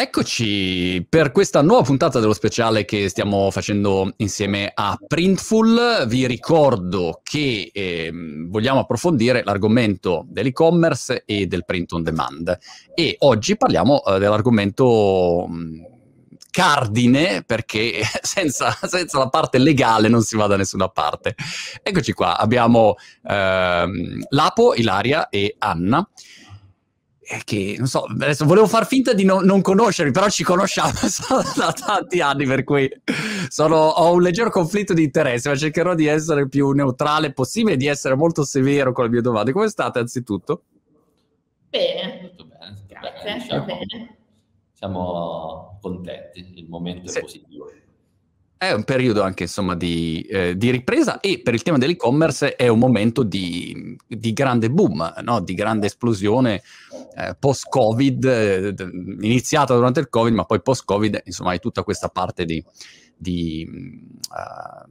Eccoci per questa nuova puntata dello speciale che stiamo facendo insieme a Printful. Vi ricordo che eh, vogliamo approfondire l'argomento dell'e-commerce e del print on demand e oggi parliamo eh, dell'argomento mh, cardine perché senza, senza, la parte legale non si va da nessuna parte. Eccoci qua, abbiamo ehm, Lapo, Ilaria e Anna che non so, adesso volevo far finta di no, non conoscervi, però ci conosciamo da tanti anni, per cui sono, ho un leggero conflitto di interesse, ma cercherò di essere più neutrale possibile e di essere molto severo con le mie domande. Come state anzitutto? Bene, tutto bene. Grazie, bene, diciamo, bene. Siamo contenti, il momento sì. è positivo. È un periodo anche insomma di, eh, di, ripresa e per il tema dell'e-commerce è un momento di, di grande boom, no? di grande esplosione eh, post-Covid, eh, iniziata durante il Covid, ma poi post-Covid, insomma, hai tutta questa parte di, di uh,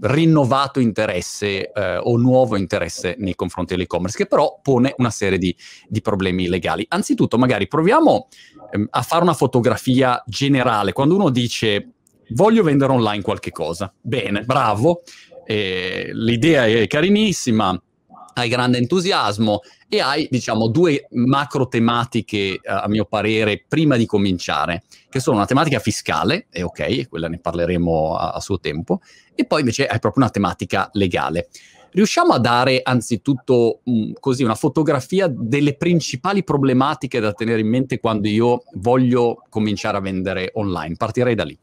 rinnovato interesse uh, o nuovo interesse nei confronti dell'e-commerce, che però pone una serie di, di problemi legali. Anzitutto, magari proviamo um, a fare una fotografia generale. Quando uno dice voglio vendere online qualche cosa. Bene, bravo, eh, l'idea è carinissima, hai grande entusiasmo e hai, diciamo, due macro tematiche, a mio parere, prima di cominciare, che sono una tematica fiscale, e ok, quella ne parleremo a, a suo tempo, e poi invece hai proprio una tematica legale. Riusciamo a dare anzitutto mh, così una fotografia delle principali problematiche da tenere in mente quando io voglio cominciare a vendere online? Partirei da lì.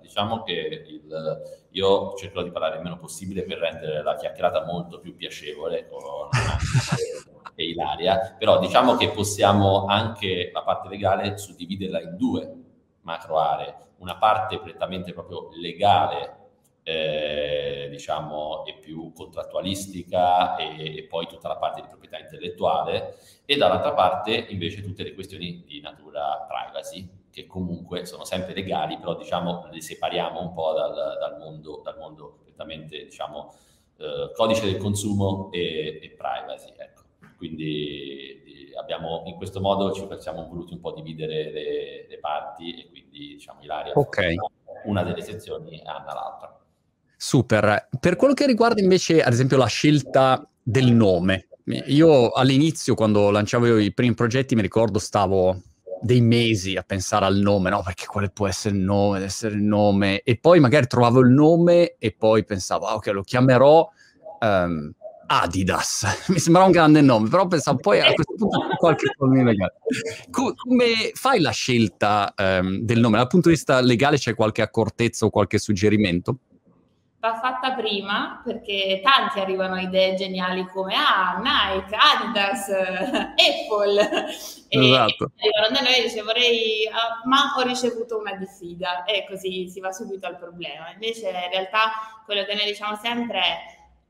Diciamo che il, io cercherò di parlare il meno possibile per rendere la chiacchierata molto più piacevole con e Ilaria, però diciamo che possiamo anche la parte legale suddividerla in due macro aree, una parte prettamente proprio legale eh, diciamo, e più contrattualistica e, e, poi tutta la parte di proprietà intellettuale e dall'altra parte invece tutte le questioni di natura privacy che comunque sono sempre legali, però diciamo le separiamo un po' dal, dal mondo, dal mondo completamente, diciamo, eh, codice del consumo e, e privacy. Ecco. Quindi abbiamo, in questo modo ci siamo voluti un po' dividere le, le parti e quindi diciamo Ilaria okay. una delle sezioni e Anna l'altra. Super. Per quello che riguarda invece, ad esempio, la scelta del nome, io all'inizio, quando lanciavo i primi progetti, mi ricordo stavo dei mesi a pensare al nome, no? Perché quale può essere il nome, deve essere il nome. E poi magari trovavo il nome e poi pensavo, ah, ok, lo chiamerò um, Adidas. Mi sembrava un grande nome, però pensavo poi a questo punto qualche problema legale. Co- come fai la scelta um, del nome? Dal punto di vista legale c'è qualche accortezza o qualche suggerimento? Va fatta prima perché tanti arrivano idee geniali come ah, Nike, Adidas, Apple. Esatto. e arrivano da noi e dice vorrei uh, ma ho ricevuto una diffida. E così si va subito al problema. Invece in realtà quello che noi diciamo sempre è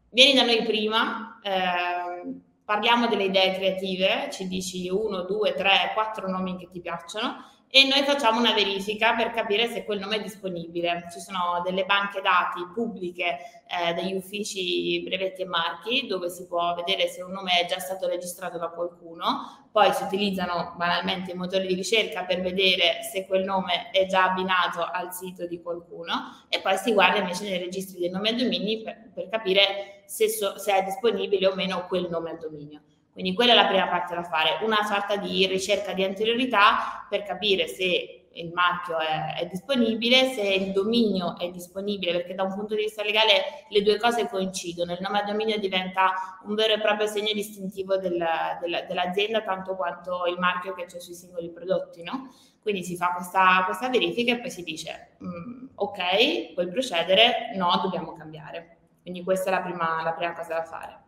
vieni da noi prima eh, parliamo delle idee creative ci dici uno, due, tre, quattro nomi che ti piacciono e noi facciamo una verifica per capire se quel nome è disponibile. Ci sono delle banche dati pubbliche eh, degli uffici brevetti e marchi dove si può vedere se un nome è già stato registrato da qualcuno, poi si utilizzano banalmente i motori di ricerca per vedere se quel nome è già abbinato al sito di qualcuno e poi si guarda invece nei registri dei nomi e domini per, per capire se, so, se è disponibile o meno quel nome al dominio. Quindi quella è la prima parte da fare, una sorta di ricerca di anteriorità per capire se il marchio è, è, disponibile, se il dominio è disponibile, perché da un punto di vista legale le due cose coincidono, il nome a dominio diventa un vero e proprio segno distintivo del, del, dell'azienda, tanto quanto il marchio che c'è sui singoli prodotti, no? Quindi si fa questa, questa verifica e poi si dice mm, ok, puoi procedere, no, dobbiamo cambiare. Quindi questa è la prima, la prima cosa da fare.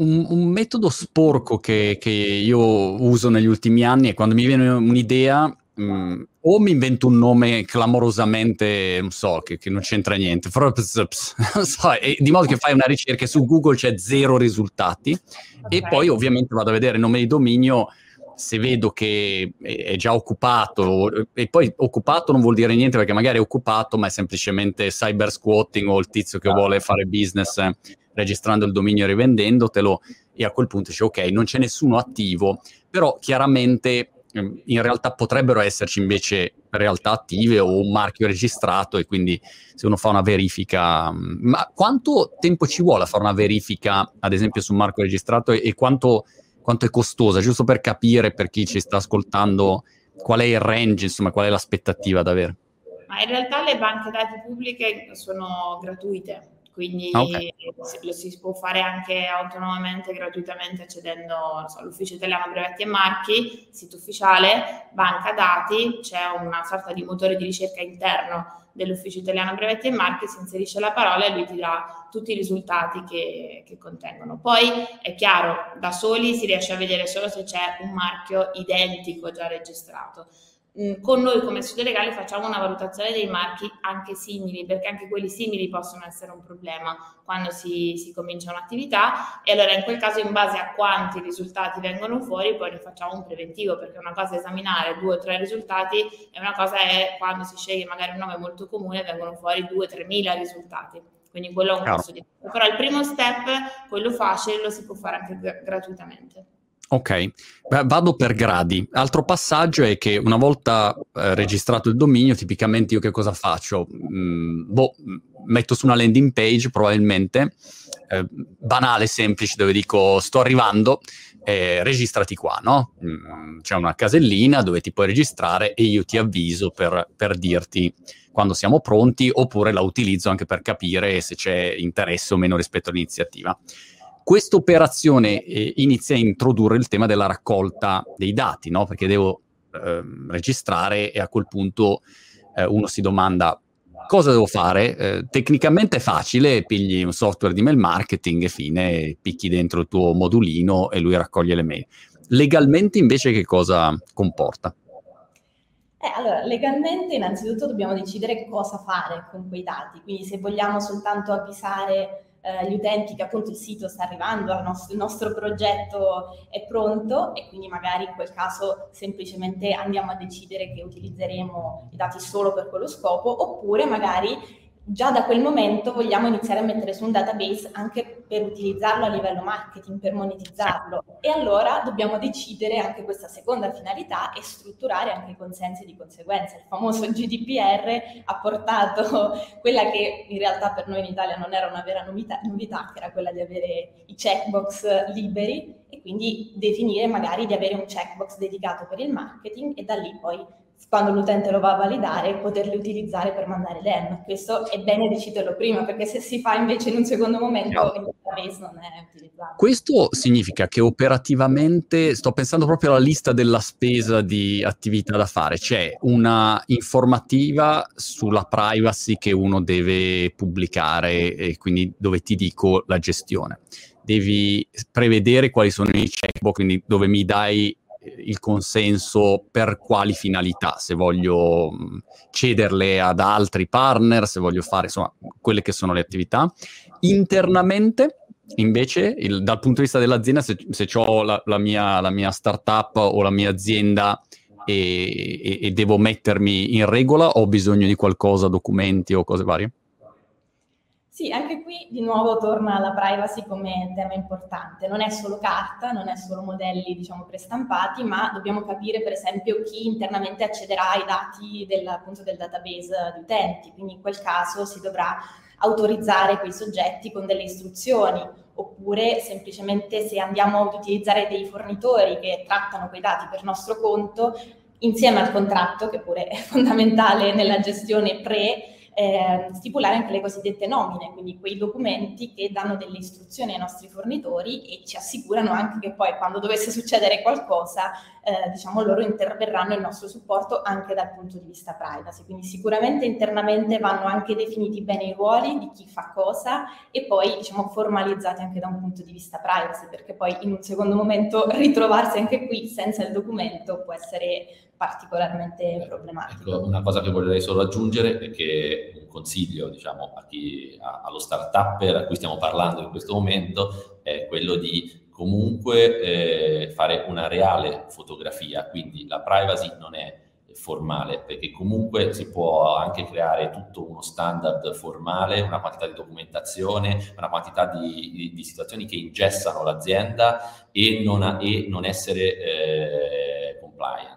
Un, un, metodo sporco che, che, io uso negli ultimi anni è quando mi viene un'idea, mh, mm, o mi invento un nome clamorosamente, non so, che, che non c'entra niente, so, di modo che fai una ricerca e su Google c'è zero risultati, okay. e poi ovviamente vado a vedere il nome di dominio se vedo che è già occupato, e poi occupato non vuol dire niente perché magari è occupato, ma è semplicemente cyber squatting o il tizio che vuole fare business registrando il dominio e rivendendotelo, e a quel punto dice ok, non c'è nessuno attivo, però chiaramente ehm, in realtà potrebbero esserci invece realtà attive o un marchio registrato e quindi se uno fa una verifica, mm, ma quanto tempo ci vuole a fare una verifica, ad esempio, su un marchio registrato e, e quanto, quanto, è costosa, giusto per capire per chi ci sta ascoltando qual è il range, insomma, qual è l'aspettativa da avere? Ma in realtà le banche dati pubbliche sono gratuite, quindi ah, okay. lo si può fare anche autonomamente, gratuitamente, accedendo so, all'Ufficio Italiano Brevetti e Marchi, sito ufficiale, banca dati, c'è una sorta di motore di ricerca interno dell'Ufficio Italiano Brevetti e Marchi, si inserisce la parola e lui ti dà tutti i risultati che, che contengono. Poi è chiaro, da soli si riesce a vedere solo se c'è un marchio identico già registrato con noi come studio legale facciamo una valutazione dei marchi anche simili, perché anche quelli simili possono essere un problema quando si, si, comincia un'attività e allora in quel caso in base a quanti risultati vengono fuori poi ne facciamo un preventivo, perché una cosa è esaminare due o tre risultati e una cosa è quando si sceglie magari un nome molto comune vengono fuori due o tre mila risultati. Quindi quello è un costo di. Però il primo step, quello facile, lo si può fare anche gratuitamente. Ok, vado per gradi. Altro passaggio è che una volta eh, registrato il dominio, tipicamente io che cosa faccio? Mm, boh, metto su una landing page probabilmente, eh, banale, semplice, dove dico sto arrivando, eh, registrati qua, no? Mm, c'è una casellina dove ti puoi registrare e io ti avviso per, per dirti quando siamo pronti, oppure la utilizzo anche per capire se c'è interesse o meno rispetto all'iniziativa. Questa operazione eh, inizia a introdurre il tema della raccolta dei dati, no? perché devo eh, registrare e a quel punto eh, uno si domanda cosa devo fare? Eh, tecnicamente è facile, pigli un software di mail marketing e fine, picchi dentro il tuo modulino e lui raccoglie le mail. Legalmente invece che cosa comporta? Eh, allora, legalmente innanzitutto dobbiamo decidere cosa fare con quei dati, quindi se vogliamo soltanto avvisare eh, gli utenti che appunto il sito sta arrivando, nostro, il nostro progetto è pronto e quindi magari in quel caso semplicemente andiamo a decidere che utilizzeremo i dati solo per quello scopo oppure magari già da quel momento vogliamo iniziare a mettere su un database anche per utilizzarlo a livello marketing, per monetizzarlo. E allora dobbiamo decidere anche questa seconda finalità e strutturare anche i consensi di conseguenza. Il famoso GDPR ha portato quella che in realtà per noi in Italia non era una vera novità, novità che era quella di avere i checkbox liberi e quindi definire magari di avere un checkbox dedicato per il marketing e da lì poi quando l'utente lo va a validare, poterli utilizzare per mandare l'EM. Questo è bene deciderlo prima, perché se si fa invece in un secondo momento il database non è utilizzato. Questo significa che operativamente, sto pensando proprio alla lista della spesa di attività da fare, c'è una informativa sulla privacy che uno deve pubblicare e quindi dove ti dico la gestione. Devi prevedere quali sono i checkbox, quindi dove mi dai il consenso per quali finalità, se voglio cederle ad altri partner, se voglio fare insomma quelle che sono le attività. Internamente, invece, il, dal punto di vista dell'azienda, se, se ho la, la, mia, la, mia, startup o la mia azienda e, e, e devo mettermi in regola, ho bisogno di qualcosa, documenti o cose varie? Sì, anche qui di nuovo torna la privacy come tema importante. Non è solo carta, non è solo modelli, diciamo, prestampati, ma dobbiamo capire, per esempio, chi internamente accederà ai dati del, appunto, del database di utenti. Quindi in quel caso si dovrà autorizzare quei soggetti con delle istruzioni, oppure semplicemente se andiamo ad utilizzare dei fornitori che trattano quei dati per nostro conto, insieme al contratto, che pure è fondamentale nella gestione pre, eh, stipulare anche le cosiddette nomine, quindi quei documenti che danno delle istruzioni ai nostri fornitori e ci assicurano anche che poi quando dovesse succedere qualcosa, eh, diciamo loro interverranno il nostro supporto anche dal punto di vista privacy. Quindi sicuramente internamente vanno anche definiti bene i ruoli di chi fa cosa e poi diciamo formalizzati anche da un punto di vista privacy, perché poi in un secondo momento ritrovarsi anche qui senza il documento può essere particolarmente problematico. Ecco, una cosa che vorrei solo aggiungere è che un consiglio diciamo, a chi, a, allo start-upper a cui stiamo parlando in questo momento è quello di comunque eh, fare una reale fotografia, quindi la privacy non è formale, perché comunque si può anche creare tutto uno standard formale, una quantità di documentazione, una quantità di, di, di situazioni che ingessano l'azienda e non, e non essere eh, compliant.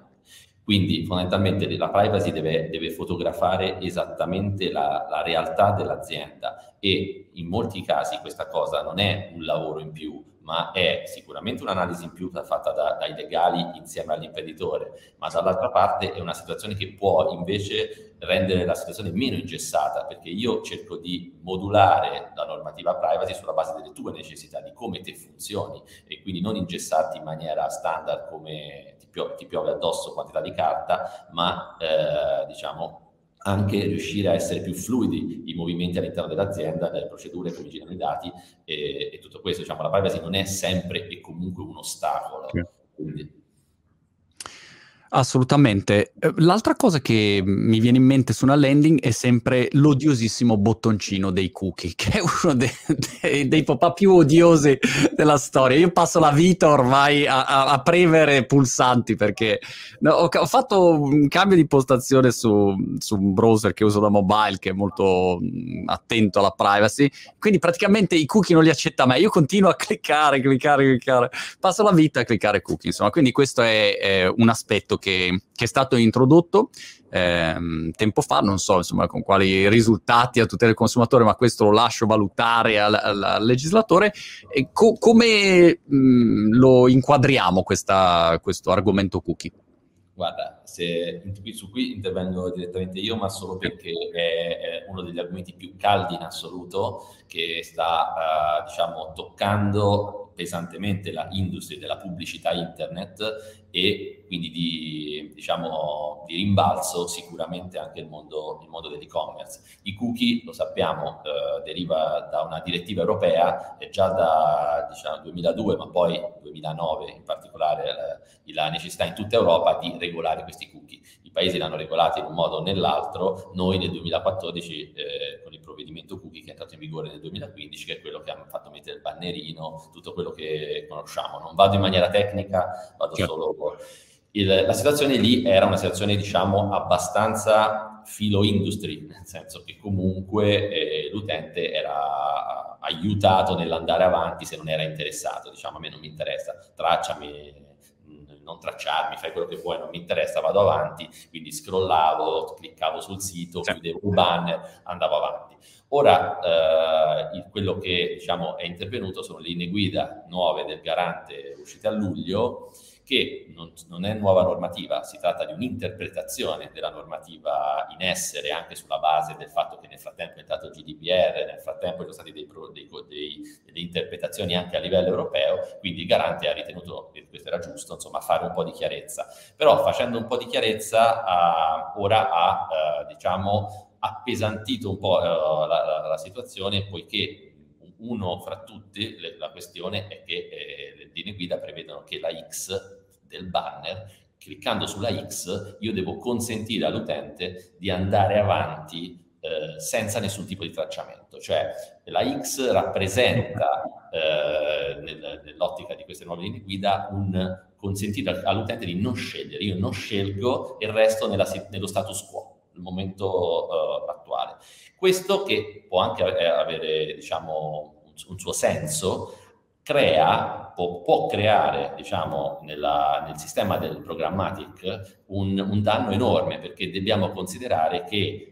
Quindi fondamentalmente la privacy deve, deve fotografare esattamente la, la, realtà dell'azienda e in molti casi questa cosa non è un lavoro in più, ma è sicuramente un'analisi in più fatta da, dai legali insieme all'imprenditore, ma dall'altra parte è una situazione che può invece rendere la situazione meno ingessata, perché io cerco di modulare la normativa privacy sulla base delle tue necessità, di come te funzioni e quindi non ingessarti in maniera standard come ti, pio- ti piove addosso quantità di carta, ma eh, diciamo anche riuscire a essere più fluidi i movimenti all'interno dell'azienda, le procedure, come girano i dati e, e, tutto questo. Diciamo, la privacy non è sempre e comunque un ostacolo. Sì. Quindi, Assolutamente. Eh, l'altra cosa che mi viene in mente su una landing è sempre l'odiosissimo bottoncino dei cookie, che è uno dei, dei, dei pop-up più odiosi della storia. Io passo la vita ormai a, a, a premere pulsanti perché no, ho, ho, fatto un cambio di postazione su, su, un browser che uso da mobile che è molto mh, attento alla privacy, quindi praticamente i cookie non li accetta mai. Io continuo a cliccare, cliccare, cliccare, passo la vita a cliccare cookie, insomma, quindi questo è, è un aspetto che, che è stato introdotto ehm, tempo fa, non so insomma con quali risultati a tutela del consumatore, ma questo lo lascio valutare al, al, al legislatore. Co- come mh, lo inquadriamo questa, questo argomento cookie? Guarda, se, su qui intervengo direttamente io, ma solo perché è, è uno degli argomenti più caldi in assoluto che sta, uh, diciamo, toccando pesantemente la industria della pubblicità internet e quindi di, diciamo, di rimbalzo sicuramente anche il mondo, il mondo dell'e-commerce. I cookie, lo sappiamo, eh, deriva da una direttiva europea, è già da diciamo, 2002, ma poi 2009 in particolare eh, la necessità in tutta Europa di regolare questi cookie. Paesi l'hanno regolati in un modo o nell'altro, noi nel 2014 eh, con il provvedimento cookie che è entrato in vigore nel 2015, che è quello che ha fatto mettere il bannerino, tutto quello che conosciamo. Non vado in maniera tecnica, vado certo. solo il, la situazione lì era una situazione, diciamo, abbastanza filo industry, nel senso che comunque eh, l'utente era aiutato nell'andare avanti se non era interessato, diciamo, a me non mi interessa, tracciami, non tracciarmi, fai quello che vuoi, non mi interessa, vado avanti, quindi scrollavo, cliccavo sul sito, chiudevo il banner, andavo avanti. Ora eh, quello che diciamo, è intervenuto sono le linee guida nuove del garante uscite a luglio, che non, non, è nuova normativa, si tratta di un'interpretazione della normativa in essere anche sulla base del fatto che nel frattempo è entrato il GDPR, nel frattempo ci sono state delle interpretazioni anche a livello europeo, quindi il garante ha ritenuto che questo era giusto, insomma, fare un po' di chiarezza. Però facendo un po' di chiarezza, uh, ora ha, uh, diciamo, appesantito un po' uh, la, la, la situazione, poiché uno fra tutti, le, la questione è che eh, le linee guida prevedono che la X del banner, cliccando sulla X, io devo consentire all'utente di andare avanti eh, senza nessun tipo di tracciamento. Cioè la X rappresenta eh, nel, nell'ottica di queste nuove linee guida un consentire all'utente di non scegliere. Io non scelgo e resto nella, nello status quo, momento uh, attuale. Questo che può anche avere, diciamo, un suo senso, crea, può, può creare, diciamo, nella, nel sistema del programmatic un, un, danno enorme perché dobbiamo considerare che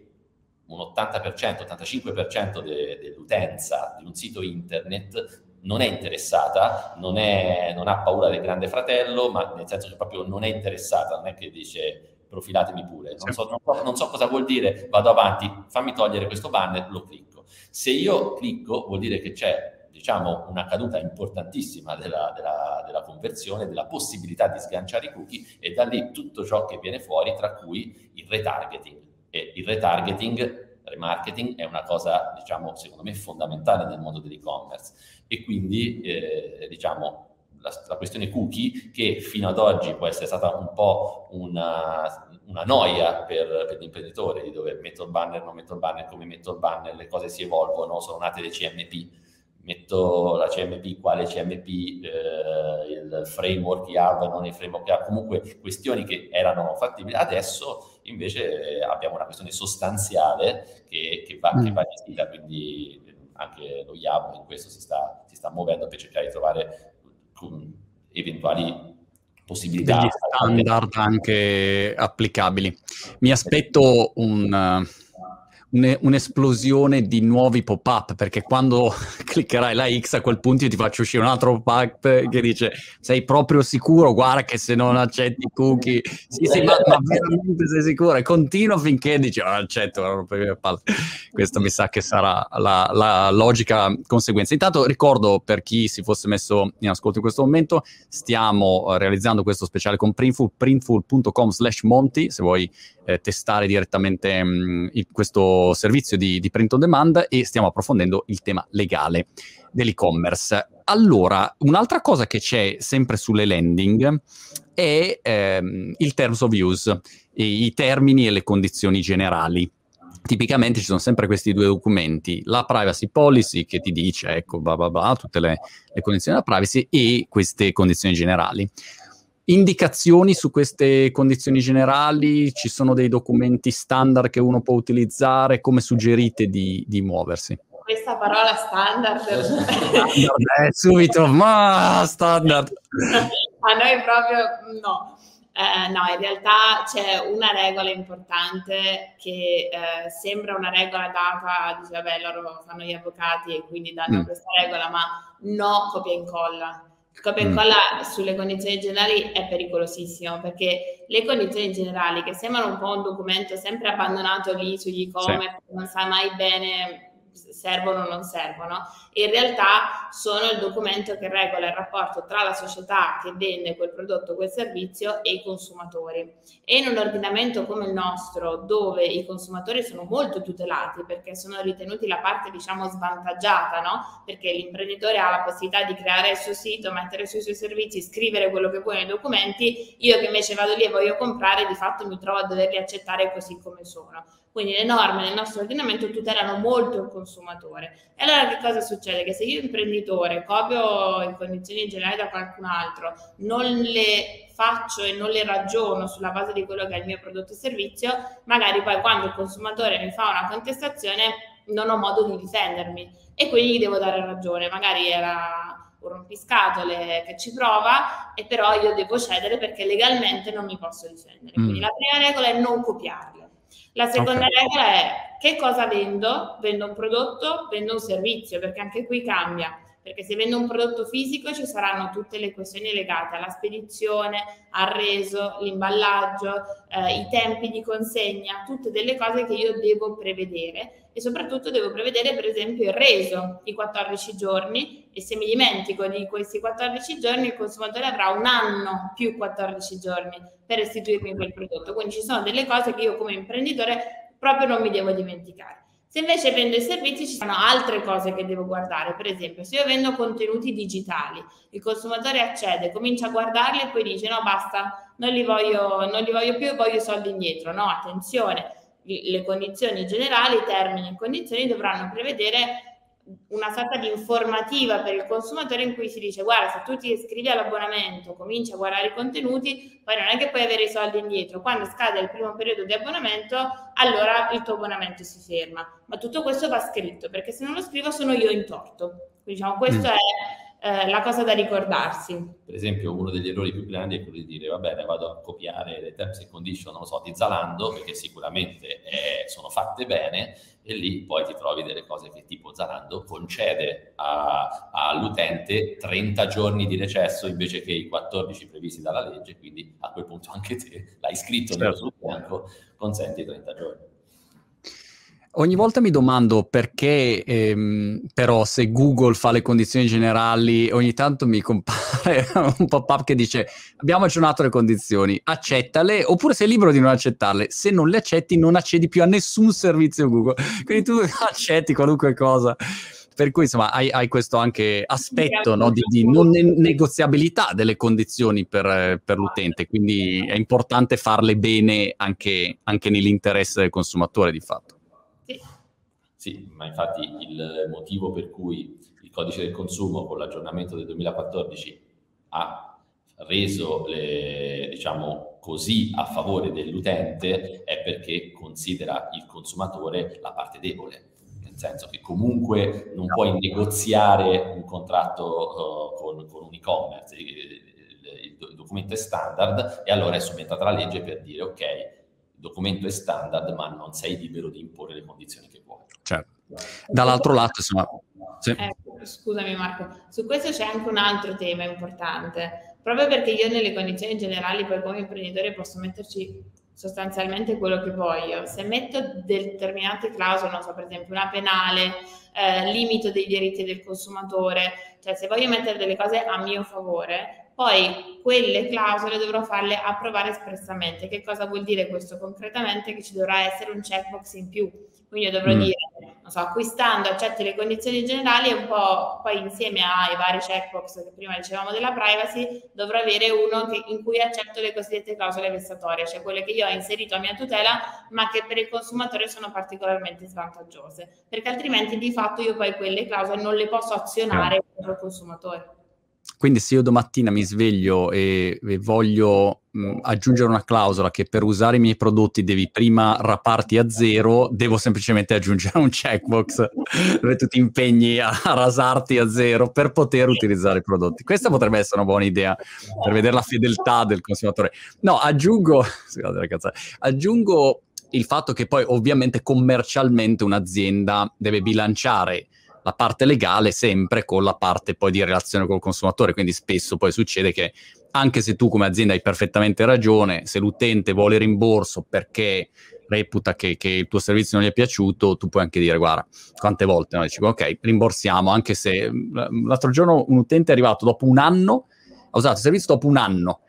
un 80%, 85% de, dell'utenza di un sito internet non è interessata, non, è, non ha paura del grande fratello, ma nel senso che proprio non è interessata, non è che dice profilatemi pure. Non so, non, so, non so, cosa vuol dire, vado avanti, fammi togliere questo banner, lo clicco. Se io clicco vuol dire che c'è diciamo, una caduta importantissima della, della, della, conversione, della possibilità di sganciare i cookie e da lì tutto ciò che viene fuori, tra cui il retargeting. E il retargeting, remarketing, è una cosa, diciamo, secondo me fondamentale nel mondo dell'e-commerce. E quindi, eh, diciamo, la, la, questione cookie, che fino ad oggi può essere stata un po' una, una noia per, per l'imprenditore di dove metto il banner, non metto il banner, come metto il banner, le cose si evolvono, sono nate le CMP, metto la CMP, quale CMP, eh, il framework IAV, non il framework IAV, comunque questioni che erano fattibili. Adesso invece abbiamo una questione sostanziale che, che, va, mm. che va gestita, quindi anche lo IAV in questo si sta, si sta muovendo per cercare di trovare eventuali possibilità. Degli standard anche applicabili. Mi aspetto un un'esplosione di nuovi pop-up, perché quando cliccherai la X a quel punto io ti faccio uscire un altro pop-up che dice sei proprio sicuro, guarda che se non accetti i cookie, sì sì, ma, ma veramente sei sicuro? E continuo finché dici non oh, accetto, questo mi sa che sarà la, la, logica conseguenza. Intanto ricordo per chi si fosse messo in ascolto in questo momento, stiamo realizzando questo speciale con Printful, printful.com slash monti, se vuoi eh, testare direttamente mh, mm, il, servizio di, di print on demand e stiamo approfondendo il tema legale dell'e-commerce. Allora, un'altra cosa che c'è sempre sulle landing è ehm, il terms of use, i termini e le condizioni generali. Tipicamente ci sono sempre questi due documenti, la privacy policy che ti dice, ecco, bla bla bla, tutte le, le condizioni della privacy e queste condizioni generali indicazioni su queste condizioni generali? Ci sono dei documenti standard che uno può utilizzare? Come suggerite di, di muoversi? Questa parola standard, standard eh, subito, ma standard. A noi proprio no. Eh, no, in realtà c'è una regola importante che eh, sembra una regola data, dice vabbè loro fanno gli avvocati e quindi danno mm. questa regola, ma no copia e incolla il copia e incolla mm. sulle condizioni generali è pericolosissimo perché le condizioni generali che sembrano un po' un documento sempre abbandonato lì sugli e-commerce, sì. non sai mai bene servono o non servono, in realtà sono il documento che regola il rapporto tra la società che vende quel prodotto, quel servizio e i consumatori. E in un ordinamento come il nostro, dove i consumatori sono molto tutelati perché sono ritenuti la parte, diciamo, svantaggiata, no? Perché l'imprenditore ha la possibilità di creare il suo sito, mettere sui suoi servizi, scrivere quello che vuole nei documenti, io che invece vado lì e voglio comprare, di fatto mi trovo a doverli accettare così come sono. Quindi le norme nel nostro ordinamento tutelano molto il consumatore. E allora che cosa succede? Che se io imprenditore copio in condizioni generali da qualcun altro, non le faccio e non le ragiono sulla base di quello che è il mio prodotto e servizio, magari poi quando il consumatore mi fa una contestazione non ho modo di difendermi e quindi gli devo dare ragione. Magari era un rompiscatole che ci prova e però io devo cedere perché legalmente non mi posso difendere. Quindi mm. la prima regola è non copiarle. La seconda okay. regola è che cosa vendo? Vendo un prodotto, vendo un servizio, perché anche qui cambia. Perché se vendo un prodotto fisico ci saranno tutte le questioni legate alla spedizione, al reso, l'imballaggio, eh, i tempi di consegna, tutte delle cose che io devo prevedere e soprattutto devo prevedere per esempio il reso, i 14 giorni e se mi dimentico di questi 14 giorni il consumatore avrà un anno più 14 giorni per restituirmi quel prodotto. Quindi ci sono delle cose che io come imprenditore proprio non mi devo dimenticare. Se invece vendo i servizi ci sono altre cose che devo guardare, per esempio se io vendo contenuti digitali, il consumatore accede, comincia a guardarli e poi dice no basta, non li voglio, non li voglio più, voglio i soldi indietro. No, attenzione, le condizioni generali, i termini e condizioni dovranno prevedere una sorta di informativa per il consumatore in cui si dice guarda se tu ti iscrivi all'abbonamento cominci a guardare i contenuti poi non è che puoi avere i soldi indietro. Quando scade il primo periodo di abbonamento allora il tuo abbonamento si ferma. Ma tutto questo va scritto perché se non lo scrivo sono io in torto. Quindi diciamo questo mm. è eh, la cosa da ricordarsi. Per esempio, uno degli errori più grandi è quello di dire, va bene, vado a copiare le terms and condition, non lo so, di Zalando, perché sicuramente eh, sono fatte bene, e lì poi ti trovi delle cose che tipo Zalando concede a, all'utente 30 giorni di recesso invece che i 14 previsti dalla legge, quindi a quel punto anche te l'hai scritto certo. sul bianco, consenti 30 giorni. Ogni volta mi domando perché, ehm, però, se Google fa le condizioni generali, ogni tanto mi compare un pop-up che dice abbiamo aggiornato le condizioni, accettale, oppure sei libero di non accettarle. Se non le accetti, non accedi più a nessun servizio Google. Quindi tu accetti qualunque cosa. Per cui, insomma, hai, hai questo anche aspetto no, di, di, non negoziabilità delle condizioni per, per, l'utente. Quindi è importante farle bene anche, anche nell'interesse del consumatore, di fatto. Sì, ma infatti il motivo per cui il codice del consumo con l'aggiornamento del 2014 ha reso le, diciamo così a favore dell'utente è perché considera il consumatore la parte debole. Nel senso che comunque non puoi negoziare un contratto uh, con, con, un e-commerce il, il documento è standard e allora è subentrata la legge per dire ok, il documento è standard ma non sei libero di imporre le condizioni Certo. Dall'altro lato, insomma... Sì. Eh, scusami Marco, su questo c'è anche un altro tema importante, proprio perché io nelle condizioni generali poi come imprenditore posso metterci sostanzialmente quello che voglio. Se metto determinate clausole, non so, per esempio una penale, eh, limito dei diritti del consumatore, cioè se voglio mettere delle cose a mio favore, poi quelle clausole dovrò farle approvare espressamente. Che cosa vuol dire questo concretamente? Che ci dovrà essere un checkbox in più. Quindi io dovrò mm. dire, so, acquistando accetti le condizioni generali e un po' poi insieme ai vari checkbox che prima dicevamo della privacy, dovrò avere uno che, in cui accetto le cosiddette clausole vessatorie, cioè quelle che io ho inserito a mia tutela, ma che per il consumatore sono particolarmente svantaggiose, perché altrimenti di fatto io poi quelle clausole non le posso azionare contro il consumatore. Quindi se io domattina mi sveglio e, e voglio mh, aggiungere una clausola che per usare i miei prodotti devi prima raparti a zero, devo semplicemente aggiungere un checkbox dove tu ti impegni a, rasarti a zero per poter utilizzare i prodotti. Questa potrebbe essere una buona idea per vedere la fedeltà del consumatore. No, aggiungo, scusate ragazzi, aggiungo il fatto che poi ovviamente commercialmente un'azienda deve bilanciare la parte legale sempre con la parte poi di relazione col consumatore, quindi spesso poi succede che anche se tu come azienda hai perfettamente ragione, se l'utente vuole rimborso perché reputa che, che, il tuo servizio non gli è piaciuto, tu puoi anche dire guarda, quante volte no? dici ok, rimborsiamo, anche se l'altro giorno un utente è arrivato dopo un anno, ha usato il servizio dopo un anno,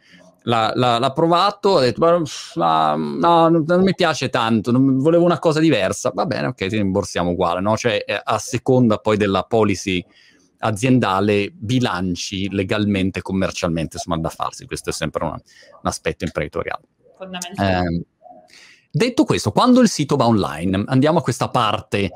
l'ha, l'ha, l'ha provato, ha detto ma, no, non mi piace tanto, non, volevo una cosa diversa, va bene, ok, ti rimborsiamo uguale, no? Cioè a seconda poi della policy aziendale bilanci legalmente, commercialmente, insomma, da farsi. Questo è sempre un, un aspetto imprenditoriale. Fondamentale. Eh, Detto questo, quando il sito va online, andiamo a questa parte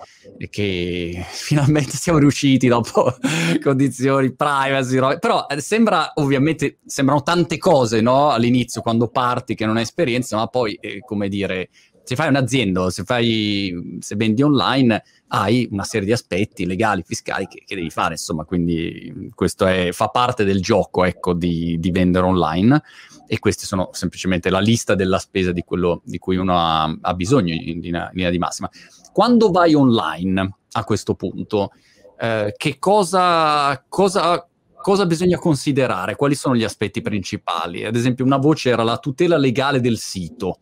che finalmente siamo riusciti dopo condizioni privacy, no? però eh, sembra ovviamente, sembrano tante cose no? all'inizio quando parti che non hai esperienza, ma poi, eh, come dire, se fai un'azienda, se, fai, se vendi online, hai una serie di aspetti legali, fiscali che, che devi fare, insomma, quindi questo è, fa parte del gioco, ecco, di, di vendere online e queste sono semplicemente la lista della spesa di quello di cui uno ha, ha bisogno in linea, in linea, di massima. Quando vai online a questo punto, eh, che cosa, cosa, cosa bisogna considerare? Quali sono gli aspetti principali? Ad esempio, una voce era la tutela legale del sito.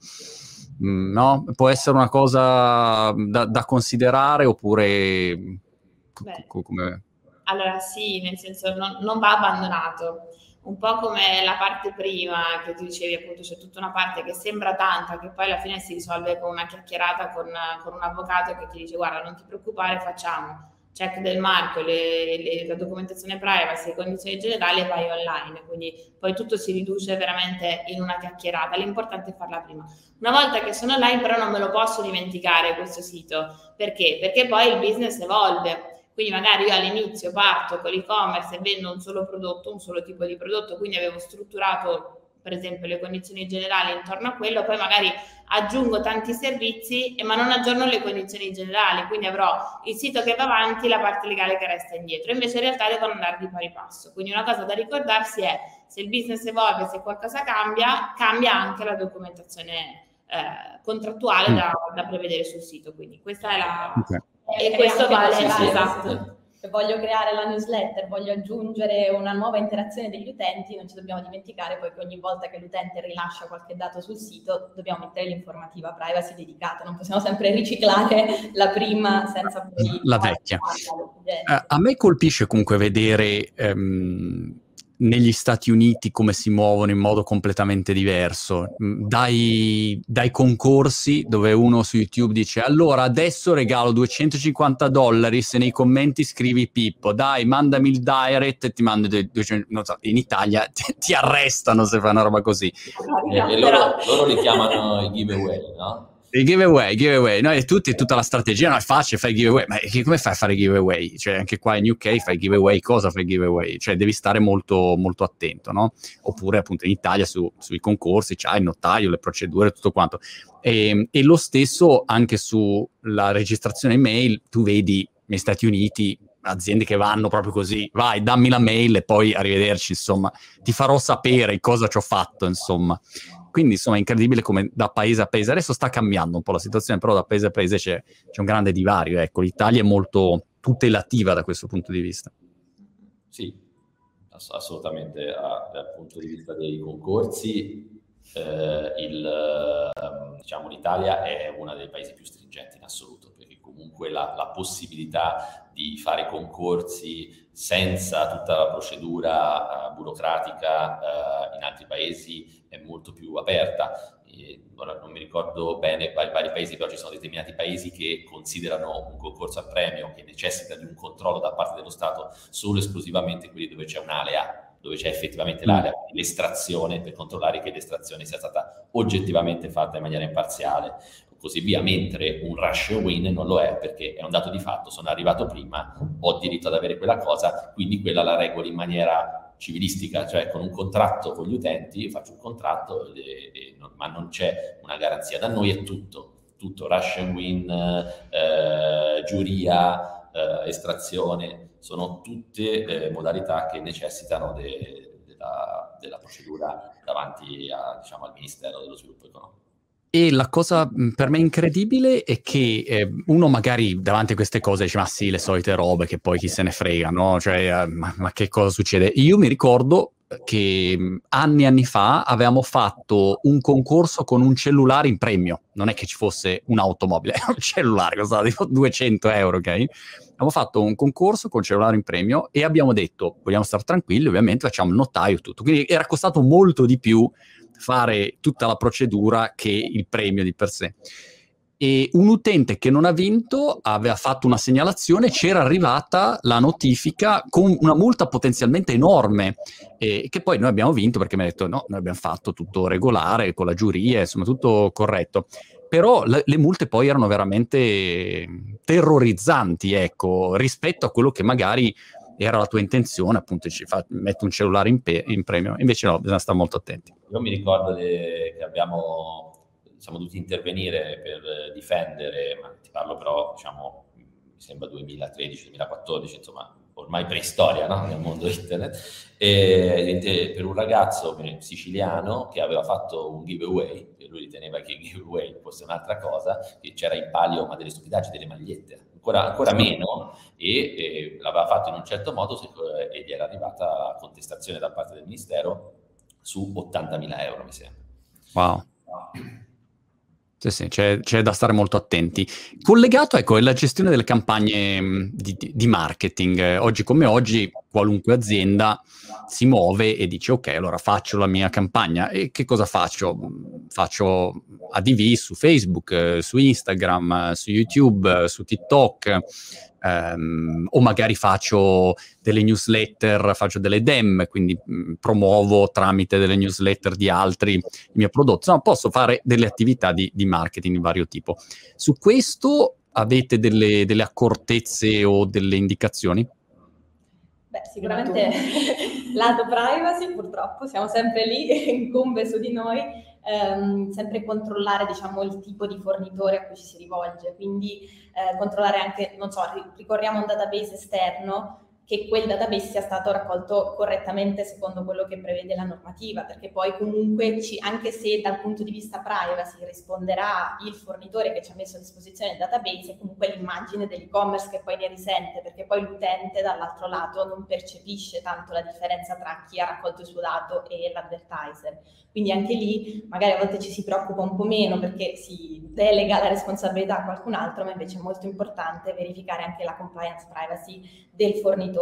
Mm, no? Può essere una cosa da, da considerare oppure Beh, come... Allora sì, nel senso non, non va abbandonato un po' come la parte prima che tu dicevi, appunto c'è tutta una parte che sembra tanta, che poi alla fine si risolve con una chiacchierata con, con un avvocato che ti dice guarda non ti preoccupare, facciamo check del marchio, le, le, la documentazione privacy, le condizioni generali e vai online, quindi poi tutto si riduce veramente in una chiacchierata, l'importante è farla prima. Una volta che sono online però non me lo posso dimenticare questo sito, perché? Perché poi il business evolve, quindi magari io all'inizio parto con l'e-commerce e vendo un solo prodotto, un solo tipo di prodotto, quindi avevo strutturato per esempio le condizioni generali intorno a quello, poi magari aggiungo tanti servizi ma non aggiorno le condizioni generali, quindi avrò il sito che va avanti, la parte legale che resta indietro, invece in realtà devono andare di pari passo. Quindi una cosa da ricordarsi è se il business evolve, se qualcosa cambia, cambia anche la documentazione eh, contrattuale mm. da, da, prevedere sul sito. Quindi questa è la, okay. E, e questo vale, sì, sì, esatto. Se voglio creare la newsletter, voglio aggiungere una nuova interazione degli utenti, non ci dobbiamo dimenticare poi che ogni volta che l'utente rilascia qualche dato sul sito dobbiamo mettere l'informativa privacy dedicata, non possiamo sempre riciclare la prima senza poi... La vecchia. Uh, a me colpisce comunque vedere... Um, negli Stati Uniti come si muovono in modo completamente diverso. Mm, dai, dai, concorsi dove uno su YouTube dice allora adesso regalo 250 dollari se nei commenti scrivi Pippo, dai mandami il direct e ti mando 200, non so, in Italia ti, ti arrestano se fai una roba così. E, e loro, loro li chiamano i giveaway, no? Il giveaway, giveaway, è, tutti, tutta la strategia, no, è facile, fai giveaway, ma come fai a fare giveaway? Cioè, anche qua in UK fai giveaway, cosa fai giveaway? Cioè, devi stare molto, molto attento, no? Oppure, appunto, in Italia su, sui concorsi c'hai il notaio, le procedure, tutto quanto. E, ehm, e lo stesso anche sulla registrazione email, tu vedi negli Stati Uniti aziende che vanno proprio così, vai, dammi la mail e poi arrivederci, insomma, ti farò sapere cosa ci ho fatto, insomma. Quindi, insomma, è incredibile come da paese a paese, adesso sta cambiando un po' la situazione, però da paese a paese c'è, c'è un grande divario, ecco, l'Italia è molto tutelativa da questo punto di vista. Sì, assolutamente, dal punto di vista dei concorsi, eh, il, ehm, diciamo, l'Italia è uno dei paesi più stringenti in assoluto, comunque la, la possibilità di fare concorsi senza tutta la procedura uh, burocratica uh, in altri paesi è molto più aperta. E, ora non mi ricordo bene vari, vari paesi, però ci sono determinati paesi che considerano un concorso a premio che necessita di un controllo da parte dello Stato solo e esclusivamente quelli dove c'è un'alea dove c'è effettivamente l'area, mm. l'estrazione, per controllare che l'estrazione sia stata oggettivamente fatta in maniera imparziale, così via, mentre un rush win non lo è perché è un dato di fatto, sono arrivato prima, ho diritto ad avere quella cosa, quindi quella la regoli in maniera civilistica, cioè con un contratto con gli utenti, faccio un contratto, e, e, ma non c'è una garanzia. Da noi è tutto, tutto, rush and win, eh, giuria, eh, estrazione, sono tutte eh, modalità che necessitano de, de la, della procedura davanti a, diciamo, al Ministero dello Sviluppo Economico. E la cosa per me incredibile è che eh, uno magari davanti a queste cose dice ma sì, le solite robe che poi chi se ne frega, no? Cioè, eh, ma, ma, che cosa succede? Io mi ricordo che anni e anni fa avevamo fatto un concorso con un cellulare in premio, non è che ci fosse un'automobile, un cellulare, costava tipo 200 euro, ok? abbiamo fatto un concorso con cellulare in premio e abbiamo detto, vogliamo stare tranquilli, ovviamente facciamo il notaio e tutto. Quindi era costato molto di più fare tutta la procedura che il premio di per sé. E un utente che non ha vinto aveva fatto una segnalazione, c'era arrivata la notifica con una multa potenzialmente enorme, e che poi noi abbiamo vinto perché mi ha detto no, noi abbiamo fatto tutto regolare con la giuria, insomma tutto corretto però le, multe poi erano veramente terrorizzanti, ecco, rispetto a quello che magari era la tua intenzione, appunto, ci fa, metti un cellulare in, pe- in premio, invece no, bisogna stare molto attenti. Io mi ricordo che abbiamo, siamo dovuti intervenire per difendere, ma ti parlo però, diciamo, mi sembra 2013-2014, insomma, ormai preistoria no? nel mondo internet, e, per un ragazzo siciliano che aveva fatto un giveaway, e lui riteneva che il giveaway fosse un'altra cosa, che c'era in palio ma delle stupidaggini, delle magliette, ancora, ancora meno, e, e, l'aveva fatto in un certo modo e gli era arrivata la contestazione da parte del Ministero su 80.000 euro, mi sembra. Wow. Sì, sì, c'è, c'è, da stare molto attenti. Collegato, ecco, alla gestione delle campagne mm, di, di, marketing. Oggi come oggi, qualunque azienda si muove e dice, ok, allora faccio la mia campagna. E che cosa faccio? Faccio ADV su Facebook, su Instagram, su YouTube, su TikTok, Um, o magari faccio delle newsletter, faccio delle dem, quindi mm, promuovo tramite delle newsletter di altri il mio prodotto, no, posso fare delle attività di, di marketing di vario tipo. Su questo avete delle, delle accortezze o delle indicazioni? Beh, sicuramente lato privacy purtroppo siamo sempre lì, incombe su di noi, ehm, sempre controllare diciamo, il tipo di fornitore a cui ci si rivolge, quindi eh, controllare anche, non so, ricorriamo a un database esterno, che quel database sia stato raccolto correttamente secondo quello che prevede la normativa, perché poi comunque ci, anche se dal punto di vista privacy risponderà il fornitore che ci ha messo a disposizione il database, è comunque l'immagine dell'e-commerce che poi ne risente, perché poi l'utente dall'altro lato non percepisce tanto la differenza tra chi ha raccolto il suo dato e l'advertiser. Quindi anche lì magari a volte ci si preoccupa un po' meno perché si delega la responsabilità a qualcun altro, ma invece è molto importante verificare anche la compliance privacy del fornitore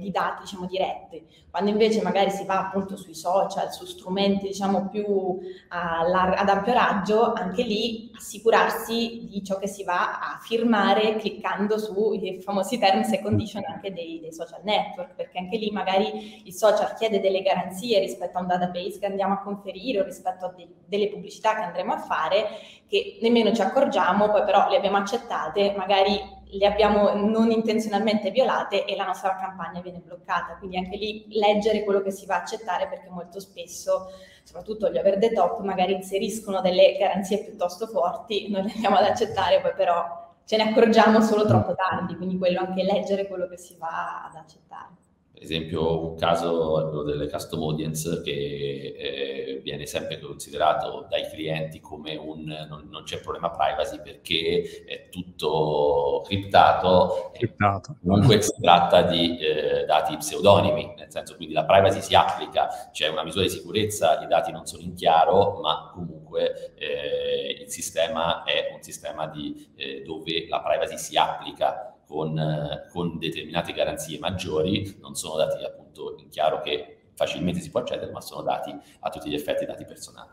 di dati, diciamo, diretti. Quando invece magari si va appunto sui social, su strumenti, diciamo, più lar- ad ampio raggio, anche lì assicurarsi di ciò che si va a firmare cliccando sui famosi terms e condition anche dei, dei social network, perché anche lì magari il social chiede delle garanzie rispetto a un database che andiamo a conferire o rispetto a de- delle pubblicità che andremo a fare, che nemmeno ci accorgiamo, poi però le abbiamo accettate, magari le abbiamo non intenzionalmente violate e la nostra campagna viene bloccata. Quindi anche lì leggere quello che si va a accettare perché molto spesso, soprattutto gli over the top, magari inseriscono delle garanzie piuttosto forti, noi le andiamo ad accettare, poi però ce ne accorgiamo solo troppo tardi, quindi quello anche leggere quello che si va ad accettare esempio un caso è quello delle custom audience che eh, viene sempre considerato dai clienti come un non, non, c'è problema privacy perché è tutto criptato, criptato. comunque si tratta di eh, dati pseudonimi nel senso quindi la privacy si applica c'è una misura di sicurezza i dati non sono in chiaro ma comunque eh, il sistema è un sistema di, eh, dove la privacy si applica con, eh, con determinate garanzie maggiori, non sono dati appunto in chiaro che facilmente si può accedere, ma sono dati a tutti gli effetti dati personali.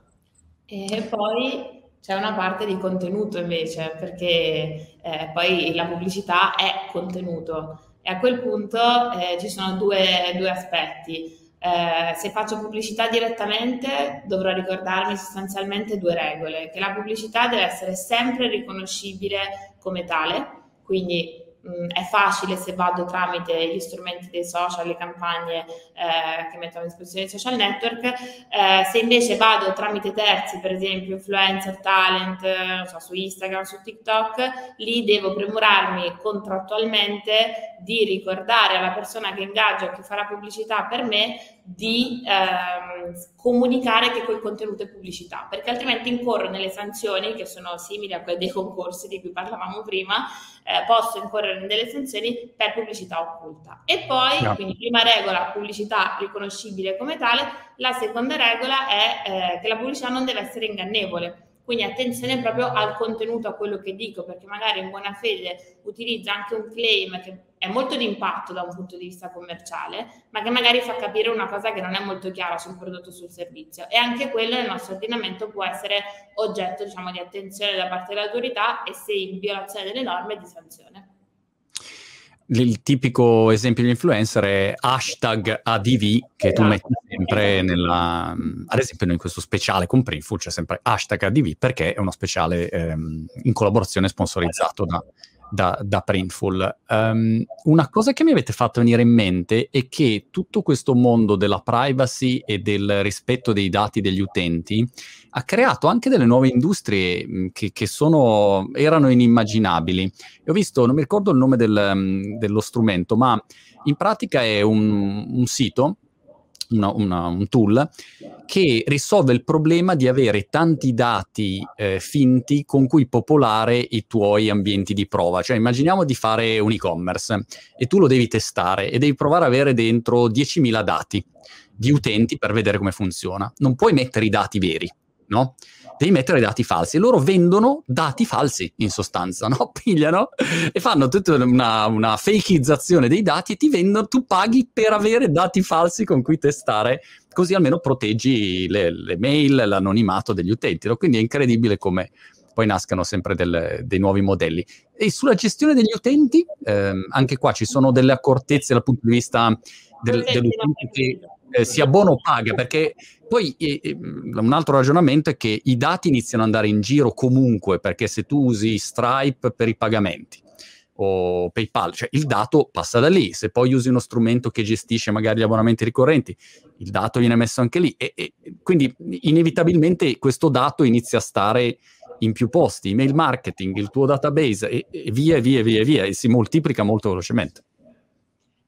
E poi c'è una parte di contenuto invece, perché eh, poi la pubblicità è contenuto e a quel punto eh, ci sono due, due aspetti. Eh, se faccio pubblicità direttamente dovrò ricordarmi sostanzialmente due regole, che la pubblicità deve essere sempre riconoscibile come tale, quindi mh, mm, è facile se vado tramite gli strumenti dei social, le campagne eh, che mettono a disposizione i social network, eh, se invece vado tramite terzi, per esempio influencer, talent, eh, so, su Instagram, su TikTok, lì devo premurarmi contrattualmente di ricordare alla persona che ingaggio, che farà pubblicità per me, di ehm, comunicare che quel contenuto è pubblicità, perché altrimenti incorro nelle sanzioni che sono simili a quelle dei concorsi di cui parlavamo prima, eh, posso incorrere in delle sanzioni per pubblicità occulta. E poi, no. quindi prima regola, pubblicità riconoscibile come tale, la seconda regola è eh, che la pubblicità non deve essere ingannevole quindi attenzione proprio al contenuto, a quello che dico, perché magari in buona fede utilizza anche un claim che è molto di impatto da un punto di vista commerciale, ma che magari fa capire una cosa che non è molto chiara sul prodotto o sul servizio. E anche quello nel nostro ordinamento può essere oggetto diciamo, di attenzione da parte dell'autorità e se in violazione delle norme di sanzione. Il tipico esempio di influencer è hashtag ADV che tu metti sempre nella... Ad esempio in questo speciale con Printful c'è sempre hashtag ADV perché è uno speciale ehm, in collaborazione sponsorizzato da, da, da Printful. Um, una cosa che mi avete fatto venire in mente è che tutto questo mondo della privacy e del rispetto dei dati degli utenti ha creato anche delle nuove industrie che, che sono, erano inimmaginabili. Ho visto, non mi ricordo il nome del, dello strumento, ma in pratica è un, un sito una, una, un tool che risolve il problema di avere tanti dati eh, finti con cui popolare i tuoi ambienti di prova. Cioè immaginiamo di fare un e-commerce e tu lo devi testare e devi provare ad avere dentro 10.000 dati di utenti per vedere come funziona. Non puoi mettere i dati veri, no? Devi mettere dati falsi. E loro vendono dati falsi, in sostanza, no? Pigliano e fanno tutta una, una fakeizzazione dei dati e ti vendono, tu paghi per avere dati falsi con cui testare, così almeno proteggi le, le mail, l'anonimato degli utenti. No? Quindi è incredibile come poi nascano sempre del, dei nuovi modelli. E sulla gestione degli utenti, ehm, anche qua ci sono delle accortezze dal punto di vista del, dell'utente che eh, si abbona o paga, perché poi eh, eh, un altro ragionamento è che i dati iniziano ad andare in giro comunque, perché se tu usi Stripe per i pagamenti o PayPal, cioè il dato passa da lì, se poi usi uno strumento che gestisce magari gli abbonamenti ricorrenti, il dato viene messo anche lì. E, e quindi inevitabilmente questo dato inizia a stare in più posti, email marketing, il tuo database e, e via via via via e si moltiplica molto velocemente.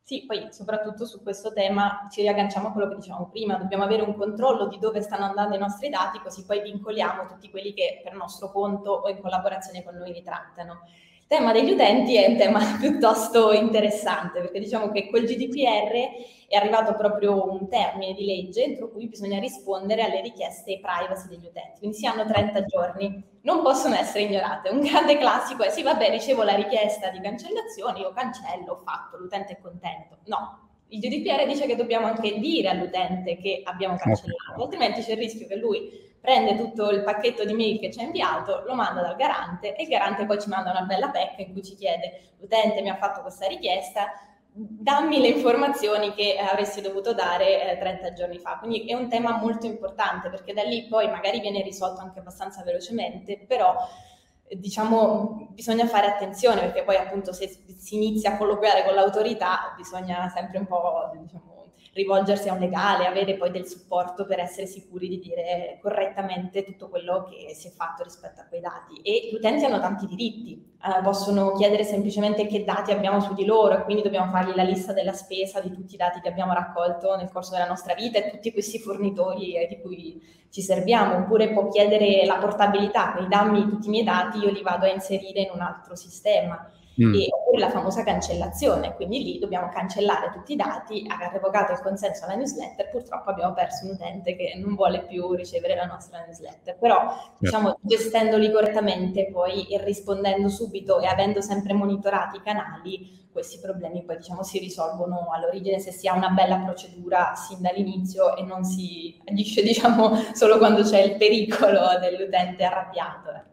Sì, poi soprattutto su questo tema ci riagganciamo a quello che dicevamo prima, dobbiamo avere un controllo di dove stanno andando i nostri dati, così poi vincoliamo tutti quelli che per nostro conto o in collaborazione con noi li trattano. Il tema degli utenti è un tema piuttosto interessante perché diciamo che col GDPR è arrivato proprio un termine di legge entro cui bisogna rispondere alle richieste privacy degli utenti, quindi si hanno 30 giorni, non possono essere ignorate. Un grande classico è sì, vabbè, ricevo la richiesta di cancellazione, io cancello, ho fatto, l'utente è contento. No, il GDPR dice che dobbiamo anche dire all'utente che abbiamo cancellato, altrimenti c'è il rischio che lui prende tutto il pacchetto di mail che ci ha inviato, lo manda dal garante e il garante poi ci manda una bella pecca in cui ci chiede l'utente mi ha fatto questa richiesta, dammi le informazioni che avresti dovuto dare eh, 30 giorni fa. Quindi è un tema molto importante perché da lì poi magari viene risolto anche abbastanza velocemente, però diciamo bisogna fare attenzione perché poi appunto se si inizia a colloquiare con l'autorità bisogna sempre un po' diciamo, rivolgersi a un legale, avere poi del supporto per essere sicuri di dire correttamente tutto quello che si è fatto rispetto a quei dati. E gli utenti hanno tanti diritti, eh, possono chiedere semplicemente che dati abbiamo su di loro e quindi dobbiamo fargli la lista della spesa di tutti i dati che abbiamo raccolto nel corso della nostra vita e tutti questi fornitori eh, di cui ci serviamo, oppure può chiedere la portabilità, quindi dammi tutti i miei dati, io li vado a inserire in un altro sistema. Mm. E, oppure la famosa cancellazione, quindi lì dobbiamo cancellare tutti i dati, aver revocato il consenso alla newsletter, purtroppo abbiamo perso un utente che non vuole più ricevere la nostra newsletter, però diciamo gestendoli correttamente poi e rispondendo subito e avendo sempre monitorati i canali, questi problemi poi diciamo si risolvono all'origine se si ha una bella procedura sin dall'inizio e non si agisce diciamo solo quando c'è il pericolo dell'utente arrabbiato.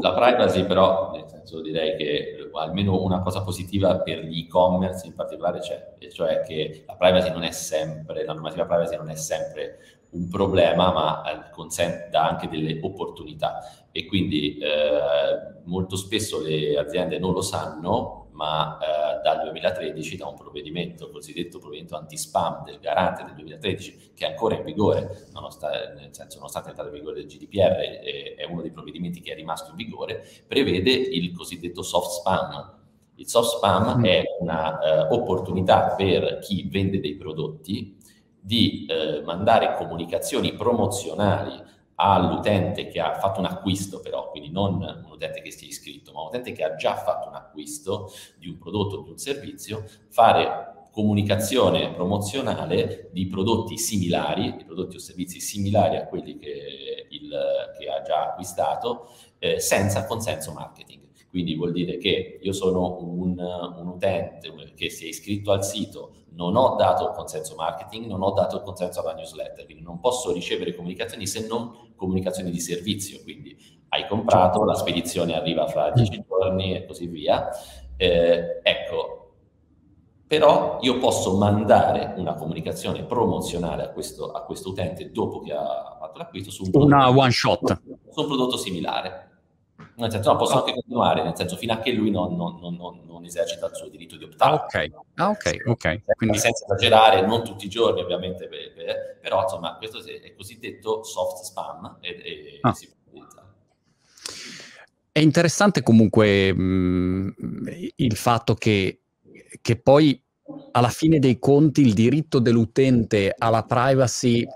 La privacy però, nel senso direi che almeno una cosa positiva per gli e-commerce in particolare c'è, e cioè che la privacy non è sempre, la normativa privacy non è sempre un problema, ma eh, consente, anche delle opportunità. E quindi eh, molto spesso le aziende non lo sanno ma eh, dal 2013 da un provvedimento, cosiddetto provvedimento anti-spam del garante del 2013, che è ancora in vigore, nonostante, nel senso, nonostante l'entrata in vigore del GDPR, è, è uno dei provvedimenti che è rimasto in vigore, prevede il cosiddetto soft spam. Il soft spam mm. è un'opportunità uh, per chi vende dei prodotti di uh, mandare comunicazioni promozionali all'utente che ha fatto un acquisto però, quindi non un utente che si è iscritto, ma un utente che ha già fatto un acquisto di un prodotto o di un servizio, fare comunicazione promozionale di prodotti similari, di prodotti o servizi similari a quelli che, il, che ha già acquistato, eh, senza consenso marketing. Quindi vuol dire che io sono un, un utente che si è iscritto al sito, non ho dato il consenso marketing, non ho dato il consenso alla newsletter, quindi non posso ricevere comunicazioni se non comunicazioni di servizio, quindi hai comprato, la spedizione arriva fra dieci giorni e così via. Eh, ecco, però io posso mandare una comunicazione promozionale a questo, a questo utente dopo che ha fatto l'acquisto su un, una one shot. su un prodotto similare. Nel senso, no, posso anche continuare, nel senso, fino a che lui non, non, non, non esercita il suo diritto di optare. Ah, ok, ah, ok, ok. Quindi... Senza esagerare, non tutti i giorni ovviamente, per, per, però insomma, questo è cosiddetto soft spam e, e ah. si può utilizzare. È interessante comunque mh, mm, il fatto che, che poi alla fine dei conti il diritto dell'utente alla privacy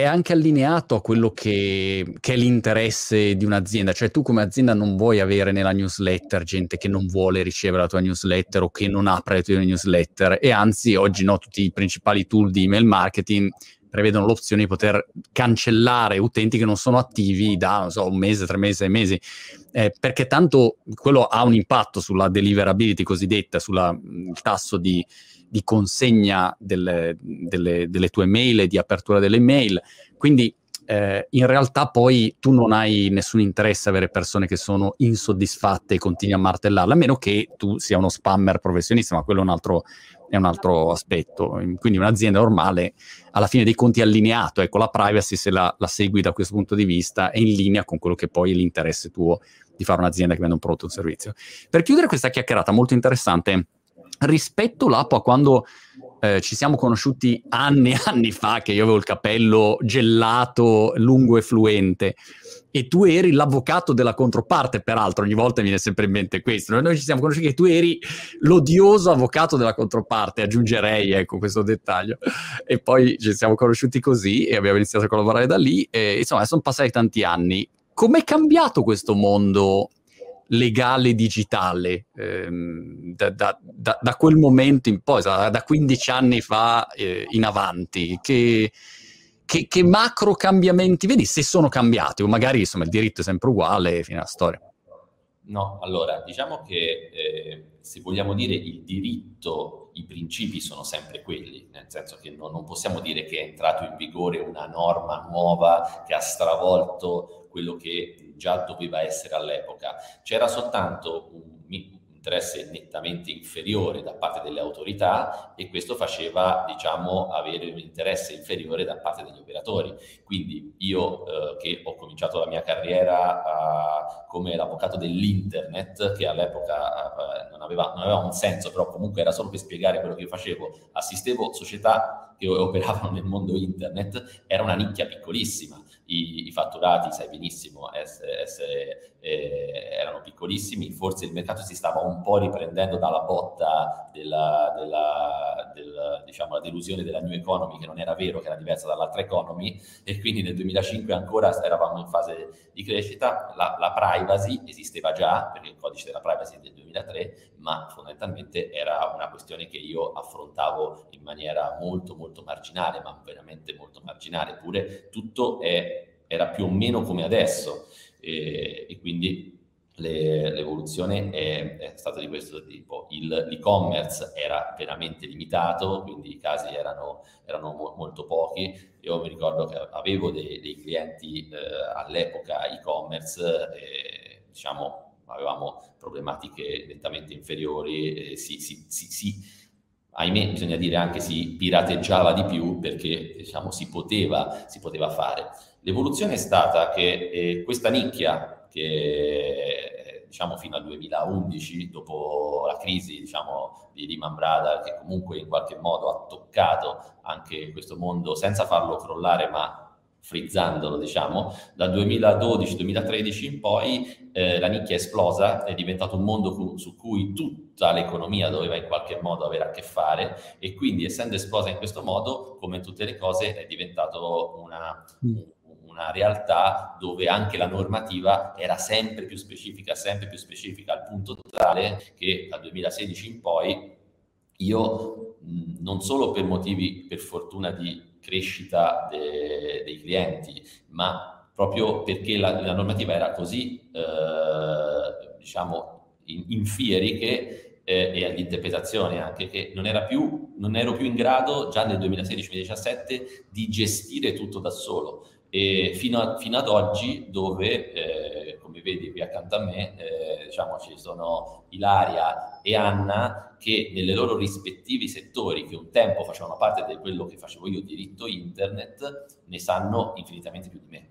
è anche allineato a quello che, che, è l'interesse di un'azienda, cioè tu come azienda non vuoi avere nella newsletter gente che non vuole ricevere la tua newsletter o che non apre le tue newsletter. E anzi oggi no, tutti i principali tool di email marketing prevedono l'opzione di poter cancellare utenti che non sono attivi da so, un mese, tre mesi, sei mesi, eh, perché tanto quello ha un impatto sulla deliverability cosiddetta, sul tasso di, di consegna delle, delle, delle, tue mail e di apertura delle mail. Quindi eh, in realtà poi tu non hai nessun interesse a avere persone che sono insoddisfatte e continui a martellarle, a meno che tu sia uno spammer professionista, ma quello è un altro, è un altro aspetto. Quindi un'azienda normale, alla fine dei conti, è allineato. Ecco, la privacy, se la, la segui da questo punto di vista, è in linea con quello che poi è l'interesse tuo di fare un'azienda che vende un prodotto o un servizio. Per chiudere questa chiacchierata molto interessante, rispetto l'Apo a quando eh, ci siamo conosciuti anni e anni fa, che io avevo il capello gelato, lungo e fluente, e tu eri l'avvocato della controparte, peraltro ogni volta mi viene sempre in mente questo. Noi ci siamo conosciuti che tu eri l'odioso avvocato della controparte, aggiungerei ecco questo dettaglio. E poi ci siamo conosciuti così e abbiamo iniziato a collaborare da lì. E, insomma, sono passati tanti anni. Com'è cambiato questo mondo legale digitale ehm, da, da, da, da, quel momento in poi, da 15 anni fa eh, in avanti, che, che, che, macro cambiamenti vedi se sono cambiati o magari insomma il diritto è sempre uguale fino alla storia. No, allora diciamo che eh, se vogliamo dire il diritto, i principi sono sempre quelli, nel senso che no, non possiamo dire che è entrato in vigore una norma nuova che ha stravolto quello che già doveva essere all'epoca. C'era soltanto un, interesse nettamente inferiore da parte delle autorità e questo faceva, diciamo, avere un interesse inferiore da parte degli operatori. Quindi io eh, che ho cominciato la mia carriera a come l'avvocato dell'internet, che all'epoca eh, non, aveva, non aveva un senso, però comunque era solo per spiegare quello che io facevo. Assistevo società che operavano nel mondo internet, era una nicchia piccolissima. I, i fatturati, sai benissimo, essere, essere, eh, erano piccolissimi, forse il mercato si stava un po' riprendendo dalla botta della, della, del, diciamo, delusione della new economy, che non era vero, che era diversa dall'altra economy, e quindi nel 2005 ancora eravamo in fase di crescita. La, la privacy esisteva già, perché il codice della privacy è del 2003, ma fondamentalmente era una questione che io affrontavo in maniera molto, molto marginale, ma veramente molto marginale, eppure tutto è, era più o meno come adesso e, e quindi le, l'evoluzione è, è, stata di questo tipo. Il, l'e-commerce era veramente limitato, quindi i casi erano, erano mo, molto pochi. Io mi ricordo che avevo dei, dei clienti eh, all'epoca e-commerce, eh, diciamo, avevamo problematiche nettamente inferiori, eh, si, si, si, ahimè bisogna dire anche si pirateggiava di più perché diciamo, si, poteva, si poteva fare. L'evoluzione è stata che eh, questa nicchia che diciamo fino al 2011, dopo la crisi diciamo, di Lehman Brothers, che comunque in qualche modo ha toccato anche questo mondo senza farlo crollare, ma frizzandolo, diciamo, dal 2012-2013 in poi eh, la nicchia è esplosa, è diventato un mondo cu- su cui tutta l'economia doveva in qualche modo avere a che fare e quindi essendo esplosa in questo modo, come tutte le cose, è diventato una, mm. Una realtà dove anche la normativa era sempre più specifica, sempre più specifica, al punto tale che dal 2016 in poi io non solo per motivi, per fortuna, di crescita de, dei clienti, ma proprio perché la, la normativa era così, eh, diciamo, in, in fieri che eh, e all'interpretazione anche che non, era più, non ero più in grado già nel 2016-2017 di gestire tutto da solo e fino, a, fino ad oggi dove eh, come vedi qui accanto a me eh, diciamo ci sono Ilaria e Anna che nelle loro rispettivi settori che un tempo facevano parte di quello che facevo io diritto internet ne sanno infinitamente più di me.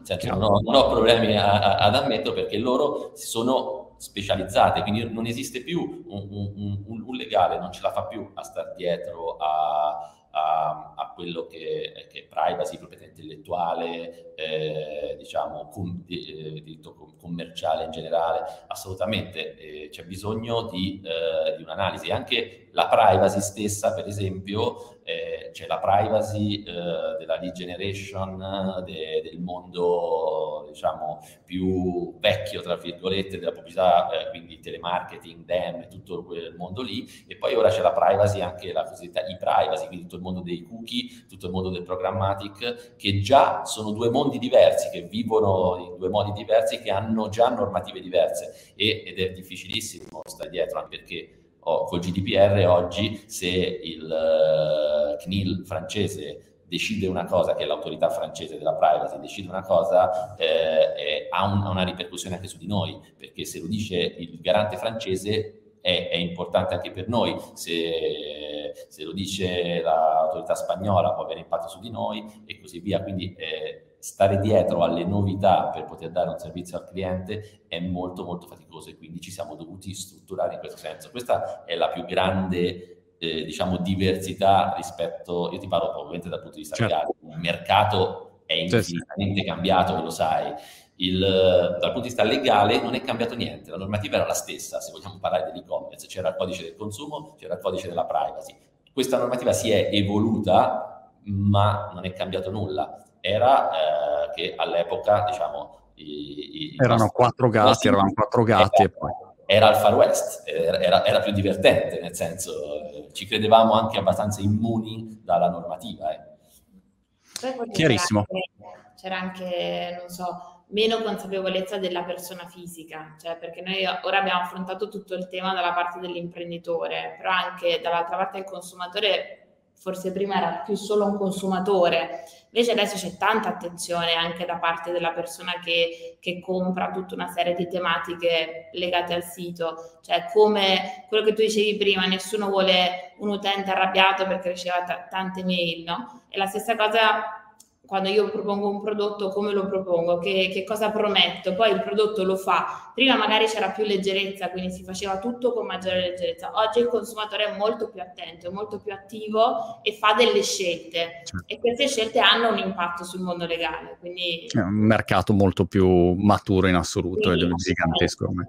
Senso non ho, non ho problemi a, a, ad ammetterlo perché loro si sono specializzate quindi non esiste più un, un, un, un legale non ce la fa più a star dietro a a, a quello che, che, è privacy, proprietà intellettuale, eh, diciamo, com, eh, diritto commerciale in generale, assolutamente eh, c'è bisogno di, eh, di, un'analisi. Anche la privacy stessa, per esempio, eh, c'è la privacy eh, della lead generation, de, del mondo, diciamo, più vecchio, tra virgolette, della pubblicità, quindi telemarketing, DEM, tutto quel mondo lì, e poi ora c'è la privacy, anche la cosiddetta e-privacy, quindi tutto il mondo dei cookie, tutto il mondo del programmatic, che già sono due mondi diversi, che vivono in due modi diversi, che hanno già normative diverse. E, ed è difficilissimo stare dietro, anche perché oh, col GDPR oggi se il CNIL francese decide una cosa, che è l'autorità francese della privacy, decide una cosa, eh, eh, ha, un, una ripercussione anche su di noi, perché se lo dice il garante francese è, è importante anche per noi, se, se, lo dice l'autorità spagnola può avere impatto su di noi e così via. Quindi eh, stare dietro alle novità per poter dare un servizio al cliente è molto molto faticoso e quindi ci siamo dovuti strutturare in questo senso. Questa è la più grande eh, diciamo diversità rispetto, io ti parlo ovviamente dal punto di vista certo. legale, il mercato è infinitamente sì. cambiato, lo sai, il, dal punto di vista legale non è cambiato niente, la normativa era la stessa, se vogliamo parlare dell'e-commerce, c'era il codice del consumo, c'era il codice della privacy. Questa normativa si è evoluta, ma non è cambiato nulla. Era eh, che all'epoca, diciamo, i, i erano nostri, quattro gatti, nostri, eravamo quattro gatti era, e poi era il Far West, era, era, più divertente, nel senso eh, ci credevamo anche abbastanza immuni dalla normativa. Eh. Chiarissimo. C'era anche, c'era anche, non so, meno consapevolezza della persona fisica, cioè perché noi ora abbiamo affrontato tutto il tema dalla parte dell'imprenditore, però anche dall'altra parte del consumatore forse prima era più solo un consumatore, invece adesso c'è tanta attenzione anche da parte della persona che, che compra tutta una serie di tematiche legate al sito, cioè come quello che tu dicevi prima, nessuno vuole un utente arrabbiato perché riceva t- tante mail, no? E la stessa cosa quando io propongo un prodotto, come lo propongo, che, che, cosa prometto, poi il prodotto lo fa. Prima magari c'era più leggerezza, quindi si faceva tutto con maggiore leggerezza. Oggi il consumatore è molto più attento, è molto più attivo e fa delle scelte e queste scelte hanno un impatto sul mondo legale. Quindi... È un mercato molto più maturo in assoluto sì, è gigantesco ormai.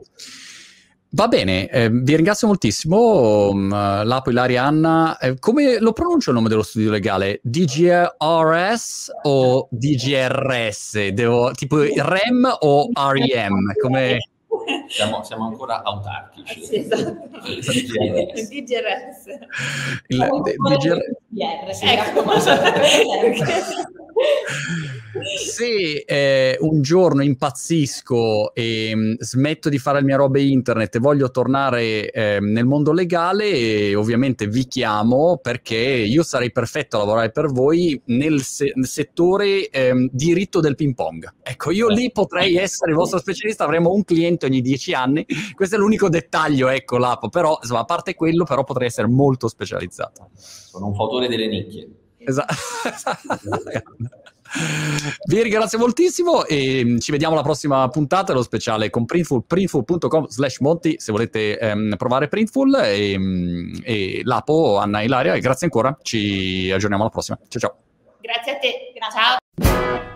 Va bene, eh, vi ringrazio moltissimo, um, Lapo, Ilaria, Anna. Eh, come lo pronuncio il nome dello studio legale? DGRS o DGRS? Devo, tipo REM o REM? Come... Siamo, siamo, ancora autarchici. Sì, esatto. DGRS. DGRS. Il, DGRS. Ecco. Se eh, un giorno impazzisco e mh, mm, smetto di fare le mie robe internet e voglio tornare eh, nel mondo legale, ovviamente vi chiamo perché io sarei perfetto a lavorare per voi nel, se- nel settore eh, diritto del ping pong. Ecco, io lì potrei essere il vostro specialista, avremo un cliente ogni dieci anni. Questo è l'unico dettaglio, ecco, Lapo, però insomma, a parte quello, però potrei essere molto specializzato. Sono un fautore delle nicchie. Esatto. Vi ringrazio moltissimo e mm, ci vediamo alla prossima puntata, lo speciale con Printful, printful.com slash Monti se volete ehm, provare Printful e, mm, e Lapo, Anna e Ilaria e grazie ancora, ci aggiorniamo alla prossima. Ciao ciao. Grazie a te, ciao.